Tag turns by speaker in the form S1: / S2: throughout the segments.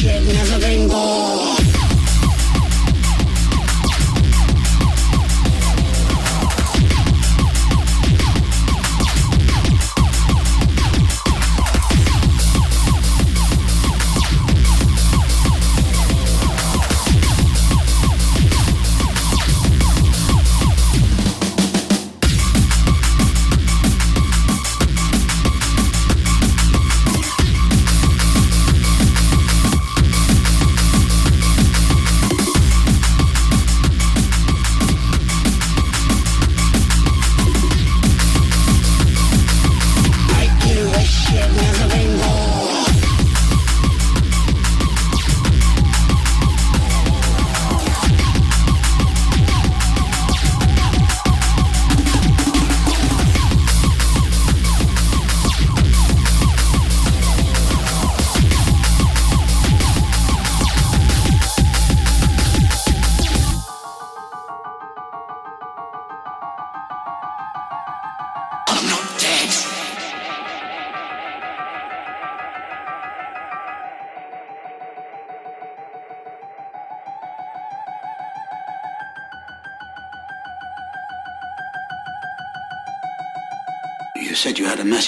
S1: shit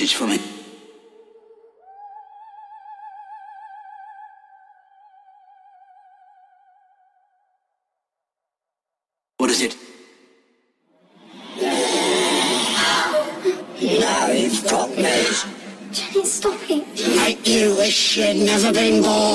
S1: message for me? What is it?
S2: Now you've got me.
S3: Jenny, stop it.
S2: Like you wish you'd never been born.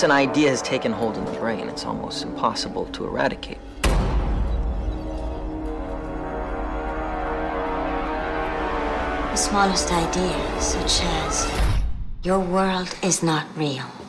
S4: Once an idea has taken hold in the brain, it's almost impossible to eradicate.
S5: The smallest idea, such as your world is not real.